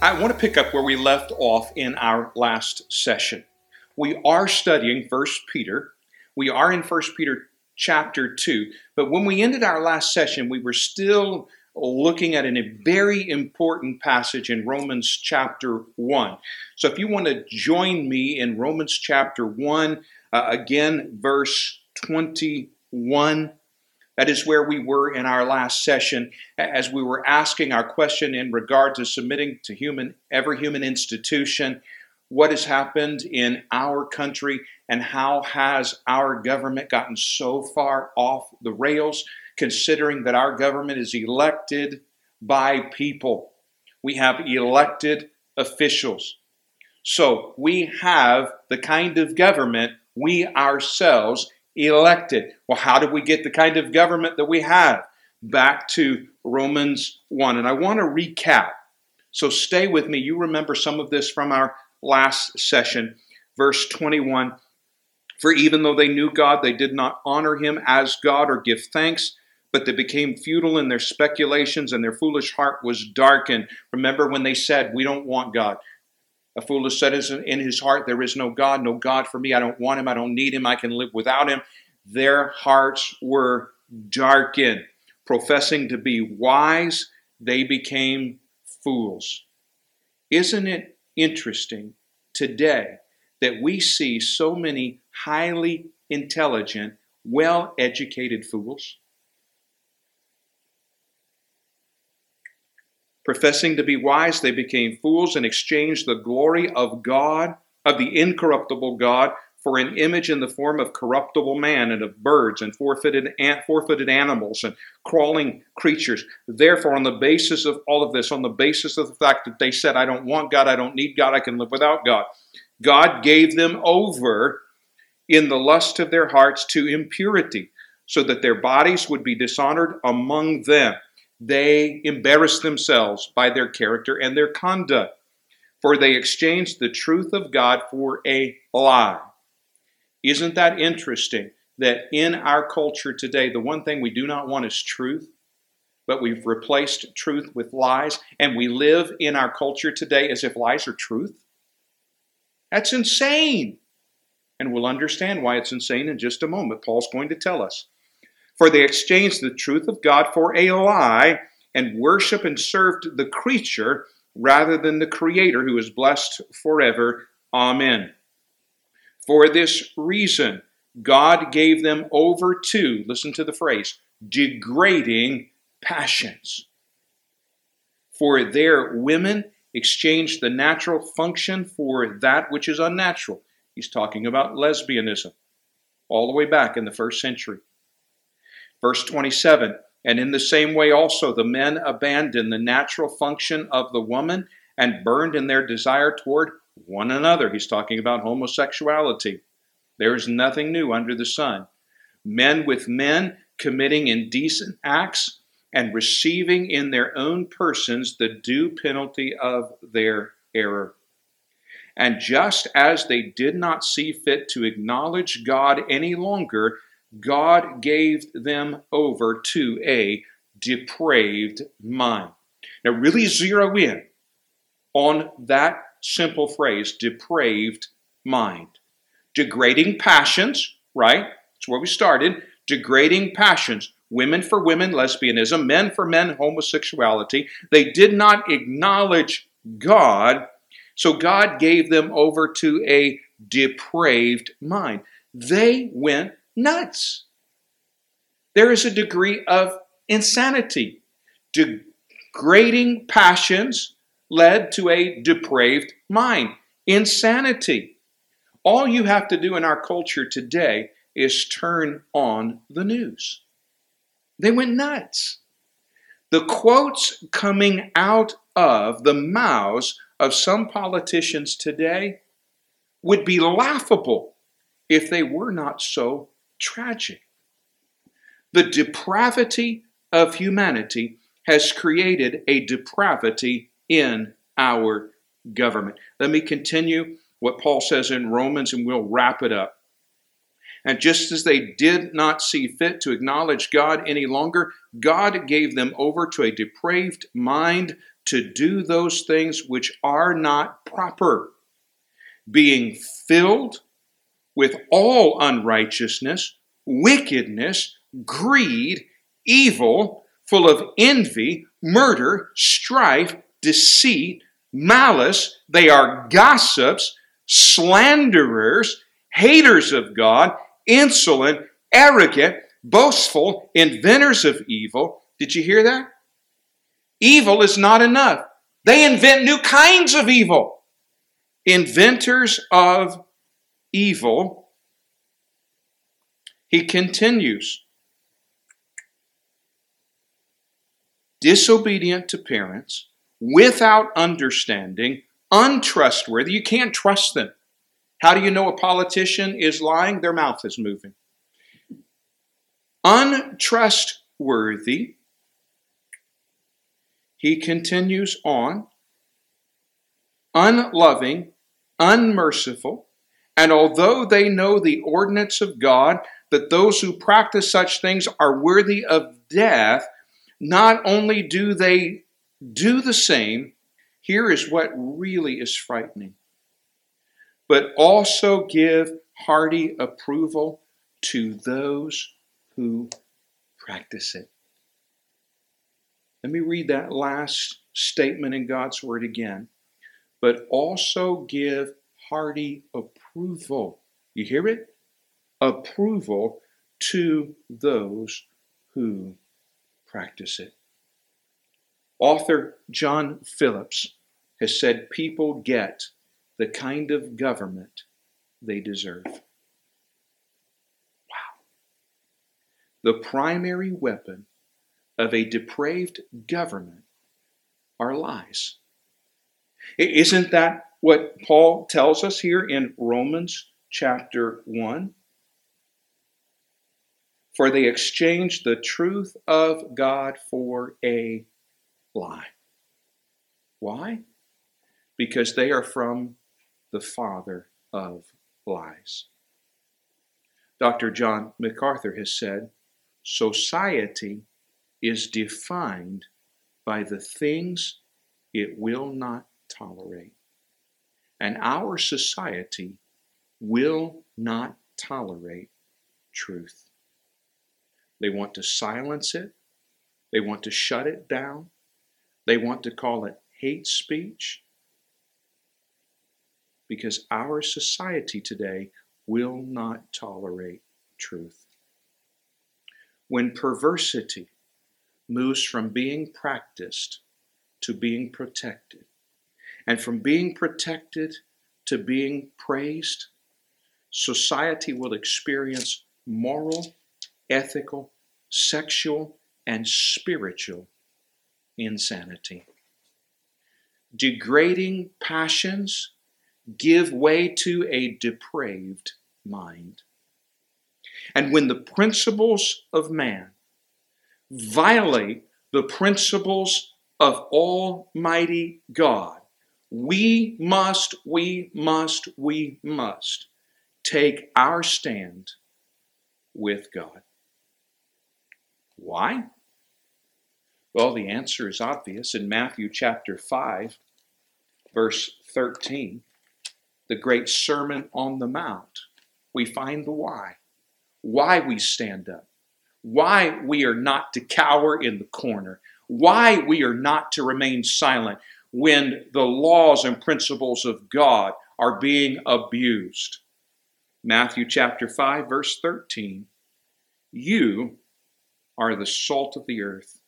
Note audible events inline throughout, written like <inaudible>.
I want to pick up where we left off in our last session. We are studying 1 Peter. We are in 1 Peter chapter 2. But when we ended our last session, we were still looking at a very important passage in Romans chapter 1. So if you want to join me in Romans chapter 1, uh, again, verse 21. That is where we were in our last session as we were asking our question in regard to submitting to human every human institution. What has happened in our country and how has our government gotten so far off the rails, considering that our government is elected by people? We have elected officials. So we have the kind of government we ourselves elected. Well, how did we get the kind of government that we have? Back to Romans 1. And I want to recap. So stay with me. You remember some of this from our last session. Verse 21 For even though they knew God, they did not honor him as God or give thanks, but they became futile in their speculations, and their foolish heart was darkened. Remember when they said, We don't want God. A fool has said in his heart, There is no God, no God for me. I don't want him. I don't need him. I can live without him. Their hearts were darkened. Professing to be wise, they became fools. Isn't it interesting today that we see so many highly intelligent, well educated fools? Professing to be wise, they became fools and exchanged the glory of God, of the incorruptible God, for an image in the form of corruptible man and of birds and four-footed, four-footed animals and crawling creatures. Therefore, on the basis of all of this, on the basis of the fact that they said, I don't want God, I don't need God, I can live without God, God gave them over in the lust of their hearts to impurity, so that their bodies would be dishonored among them they embarrass themselves by their character and their conduct, for they exchange the truth of God for a lie. Isn't that interesting that in our culture today, the one thing we do not want is truth, but we've replaced truth with lies, and we live in our culture today as if lies are truth? That's insane. And we'll understand why it's insane in just a moment. Paul's going to tell us. For they exchanged the truth of God for a lie and worship and served the creature rather than the Creator who is blessed forever. Amen. For this reason, God gave them over to, listen to the phrase, degrading passions. For their women exchanged the natural function for that which is unnatural. He's talking about lesbianism all the way back in the first century. Verse 27 And in the same way also the men abandoned the natural function of the woman and burned in their desire toward one another. He's talking about homosexuality. There is nothing new under the sun. Men with men committing indecent acts and receiving in their own persons the due penalty of their error. And just as they did not see fit to acknowledge God any longer, God gave them over to a depraved mind. Now, really zero in on that simple phrase, depraved mind. Degrading passions, right? That's where we started. Degrading passions. Women for women, lesbianism. Men for men, homosexuality. They did not acknowledge God, so God gave them over to a depraved mind. They went nuts. There is a degree of insanity. Degrading passions led to a depraved mind. Insanity. All you have to do in our culture today is turn on the news. They went nuts. The quotes coming out of the mouths of some politicians today would be laughable if they were not so tragic. The depravity of humanity has created a depravity in our government. Let me continue what Paul says in Romans and we'll wrap it up. And just as they did not see fit to acknowledge God any longer, God gave them over to a depraved mind to do those things which are not proper, being filled with all unrighteousness, wickedness, greed, evil, full of envy, murder, strife, deceit, malice. They are gossips, slanderers, haters of God, insolent, arrogant, boastful, inventors of evil. Did you hear that? Evil is not enough. They invent new kinds of evil. Inventors of evil. He continues. Disobedient to parents, without understanding, untrustworthy. You can't trust them. How do you know a politician is lying? Their mouth is moving. Untrustworthy. He continues on. Unloving, unmerciful, and although they know the ordinance of God, that those who practice such things are worthy of death, not only do they do the same, here is what really is frightening, but also give hearty approval to those who practice it. Let me read that last statement in God's Word again. But also give hearty approval. You hear it? Approval to those who practice it. Author John Phillips has said people get the kind of government they deserve. Wow. The primary weapon of a depraved government are lies. Isn't that what Paul tells us here in Romans chapter 1? For they exchanged the truth of God for a lie. Why? Because they are from the father of lies. Dr. John MacArthur has said society is defined by the things it will not tolerate. And our society will not tolerate truth. They want to silence it, they want to shut it down, they want to call it hate speech. Because our society today will not tolerate truth. When perversity moves from being practiced to being protected, and from being protected to being praised, society will experience moral, ethical, sexual, and spiritual insanity. Degrading passions give way to a depraved mind. And when the principles of man violate the principles of Almighty God, we must, we must, we must take our stand with God. Why? Well, the answer is obvious in Matthew chapter 5, verse 13, the great Sermon on the Mount. We find the why. Why we stand up why we are not to cower in the corner, why we are not to remain silent when the laws and principles of God are being abused. Matthew chapter 5, verse 13. You are the salt of the earth.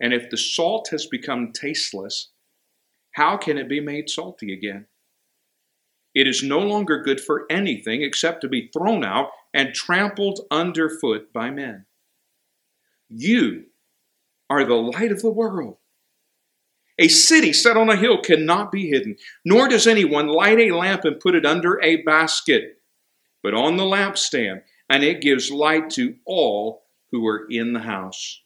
And if the salt has become tasteless, how can it be made salty again? It is no longer good for anything except to be thrown out and trampled underfoot by men. You are the light of the world. A city set on a hill cannot be hidden, nor does anyone light a lamp and put it under a basket, but on the lampstand, and it gives light to all who are in the house.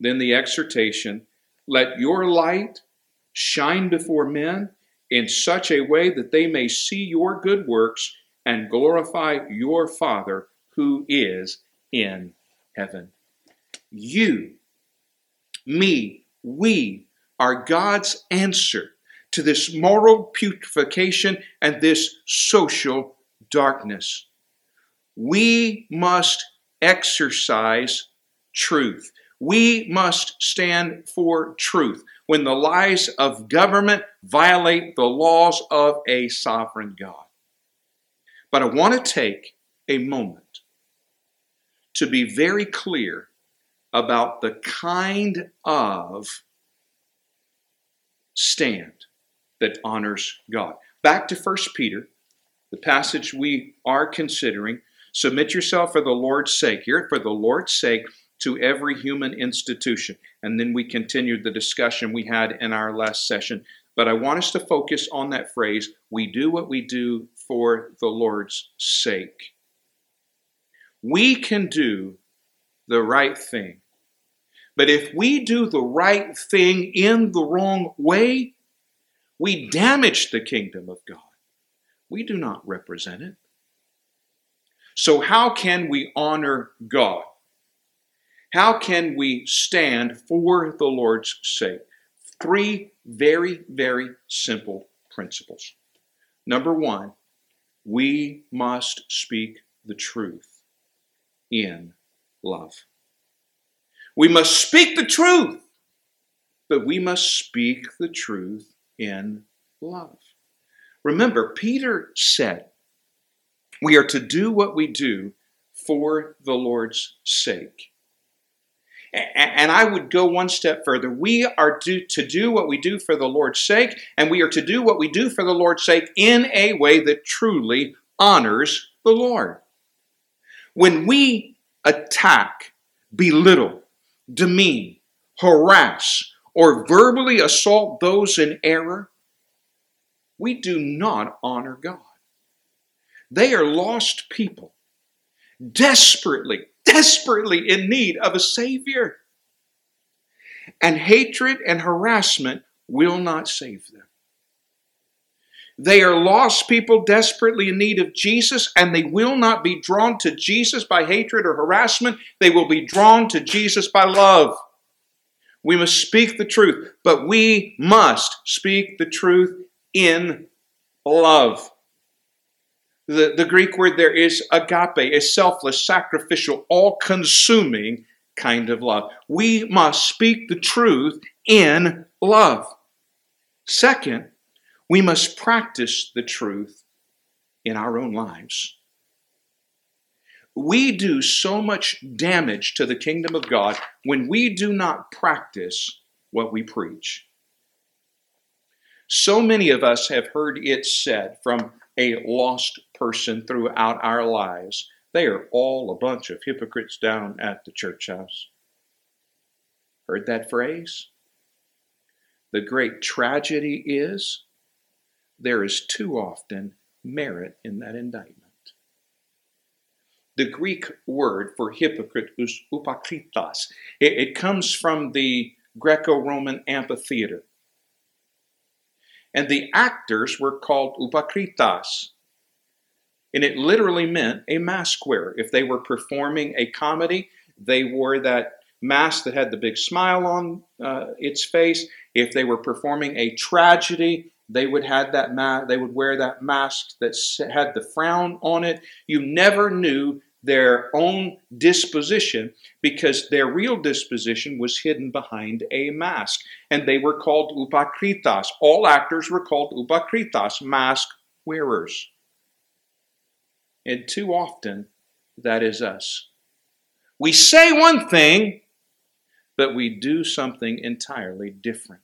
Then the exhortation let your light shine before men in such a way that they may see your good works and glorify your Father who is in heaven. You, me, we are God's answer to this moral putrefaction and this social darkness. We must exercise truth. We must stand for truth when the lies of government violate the laws of a sovereign God. But I want to take a moment to be very clear about the kind of stand that honors God. Back to 1 Peter, the passage we are considering. Submit yourself for the Lord's sake. Here, for the Lord's sake, to every human institution. And then we continued the discussion we had in our last session. But I want us to focus on that phrase we do what we do for the Lord's sake. We can do the right thing. But if we do the right thing in the wrong way, we damage the kingdom of God. We do not represent it. So, how can we honor God? How can we stand for the Lord's sake? Three very, very simple principles. Number one, we must speak the truth in love. We must speak the truth, but we must speak the truth in love. Remember, Peter said, we are to do what we do for the Lord's sake. And I would go one step further. We are to, to do what we do for the Lord's sake, and we are to do what we do for the Lord's sake in a way that truly honors the Lord. When we attack, belittle, demean, harass, or verbally assault those in error, we do not honor God. They are lost people, desperately desperately in need of a Savior. And hatred and harassment will not save them. They are lost people desperately in need of Jesus, and they will not be drawn to Jesus by hatred or harassment. They will be drawn to Jesus by love. We must speak the truth, but we must speak the truth in love. The, the Greek word there is agape, a selfless, sacrificial, all consuming kind of love. We must speak the truth in love. Second, we must practice the truth in our own lives. We do so much damage to the kingdom of God when we do not practice what we preach. So many of us have heard it said from a lost person throughout our lives. They are all a bunch of hypocrites down at the church house. Heard that phrase? The great tragedy is there is too often merit in that indictment. The Greek word for hypocrite is upakritas. It, it comes from the Greco Roman amphitheater. And the actors were called upakritas. And it literally meant a mask wearer. If they were performing a comedy, they wore that mask that had the big smile on uh, its face. If they were performing a tragedy, they would have that ma- they would wear that mask that had the frown on it. You never knew their own disposition because their real disposition was hidden behind a mask. And they were called upakritas. All actors were called upakritas, mask wearers. And too often, that is us. We say one thing, but we do something entirely different.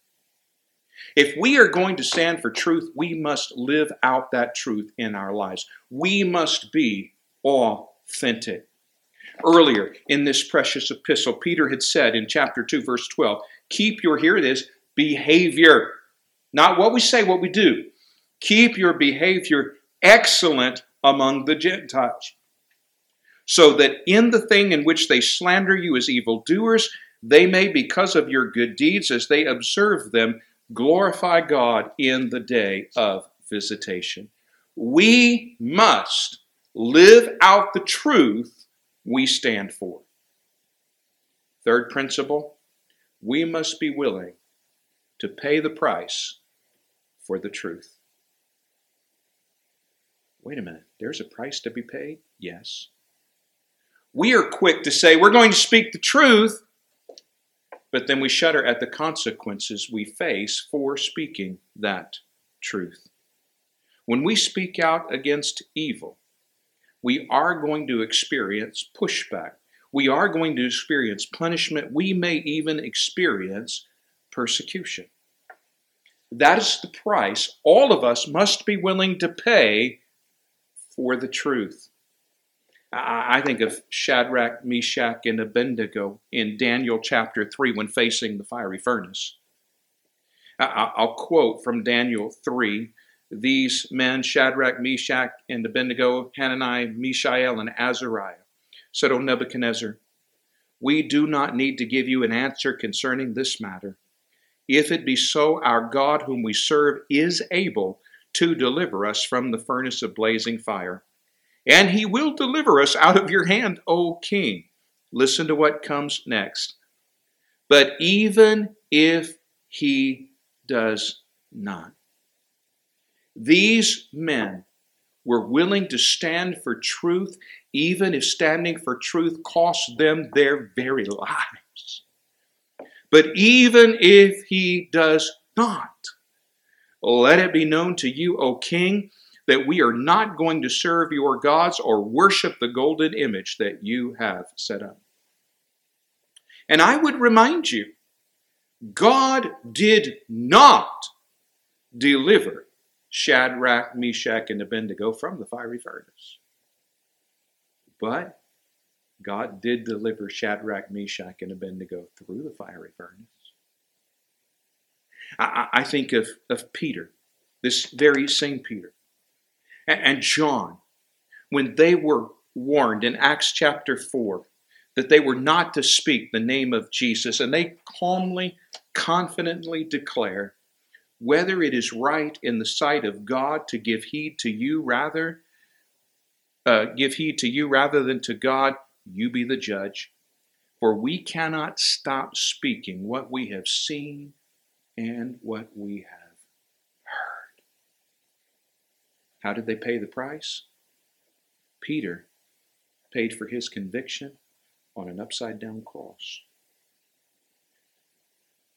If we are going to stand for truth, we must live out that truth in our lives. We must be authentic. Earlier in this precious epistle, Peter had said in chapter 2, verse 12, keep your, here it is, behavior. Not what we say, what we do. Keep your behavior excellent among the Gentiles. So that in the thing in which they slander you as evildoers, they may, because of your good deeds, as they observe them, glorify God in the day of visitation. We must live out the truth we stand for. Third principle we must be willing to pay the price for the truth. Wait a minute, there's a price to be paid? Yes. We are quick to say we're going to speak the truth, but then we shudder at the consequences we face for speaking that truth. When we speak out against evil, we are going to experience pushback. We are going to experience punishment. We may even experience persecution. That is the price all of us must be willing to pay for the truth. I think of Shadrach, Meshach, and Abednego in Daniel chapter 3 when facing the fiery furnace. I'll quote from Daniel 3 these men, Shadrach, Meshach, and Abednego, Hananiah, Mishael, and Azariah, said, O Nebuchadnezzar, we do not need to give you an answer concerning this matter. If it be so, our God, whom we serve, is able to deliver us from the furnace of blazing fire. And he will deliver us out of your hand, O king. Listen to what comes next. But even if he does not, these men were willing to stand for truth, even if standing for truth cost them their very lives. But even if he does not, let it be known to you, O king, that we are not going to serve your gods or worship the golden image that you have set up. And I would remind you, God did not deliver Shadrach, Meshach, and Abednego from the fiery furnace. But God did deliver Shadrach, Meshach, and Abednego through the fiery furnace. I, I think of, of Peter, this very same Peter, and, John, when they were warned in Acts chapter 4 that they were not to speak the name of Jesus, and they calmly, confidently declare, whether it is right in the sight of God to give heed to you rather, uh, give heed to you rather than to God, you be the judge. For we cannot stop speaking what we have seen and what we have heard. How did they pay the price? Peter paid for his conviction on an upside down cross.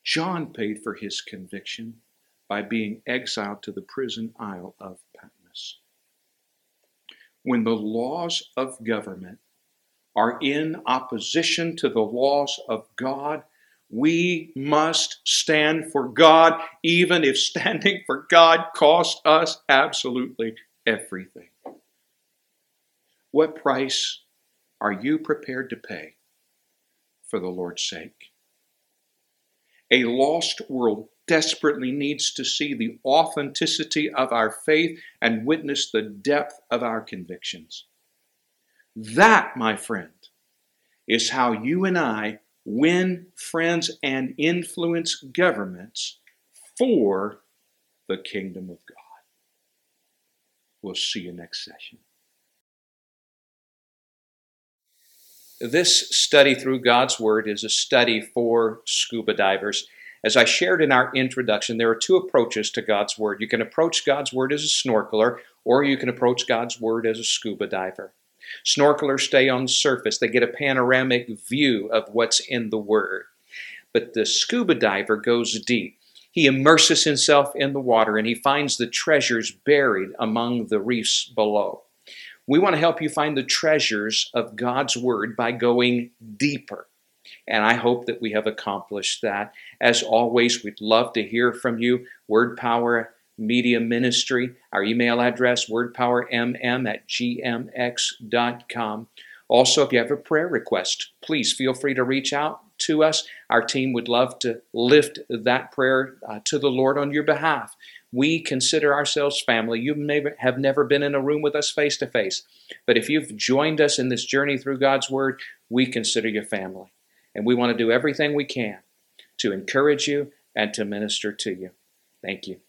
John paid for his conviction by being exiled to the prison isle of Patmos. When the laws of government are in opposition to the laws of God, we must stand for God, even if <laughs> standing for God costs us absolutely everything. What price are you prepared to pay for the Lord's sake? A lost world desperately needs to see the authenticity of our faith and witness the depth of our convictions. That, my friend, is how you and I win friends and influence governments for the kingdom of God. We'll see you next session. This study through God's Word is a study for scuba divers. As I shared in our introduction, there are two approaches to God's Word. You can approach God's Word as a snorkeler, or you can approach God's Word as a scuba diver. Snorkelers stay on surface, they get a panoramic view of what's in the Word. But the scuba diver goes deep. He immerses himself in the water and he finds the treasures buried among the reefs below. We want to help you find the treasures of God's Word by going deeper. And I hope that we have accomplished that. As always, we'd love to hear from you. Word Power Media Ministry, our email address, wordpowermm at gmx.com. Also, if you have a prayer request, please feel free to reach out to us. Our team would love to lift that prayer uh, to the Lord on your behalf. We consider ourselves family. You may have never been in a room with us face to face, but if you've joined us in this journey through God's Word, we consider you family. And we want to do everything we can to encourage you and to minister to you. Thank you.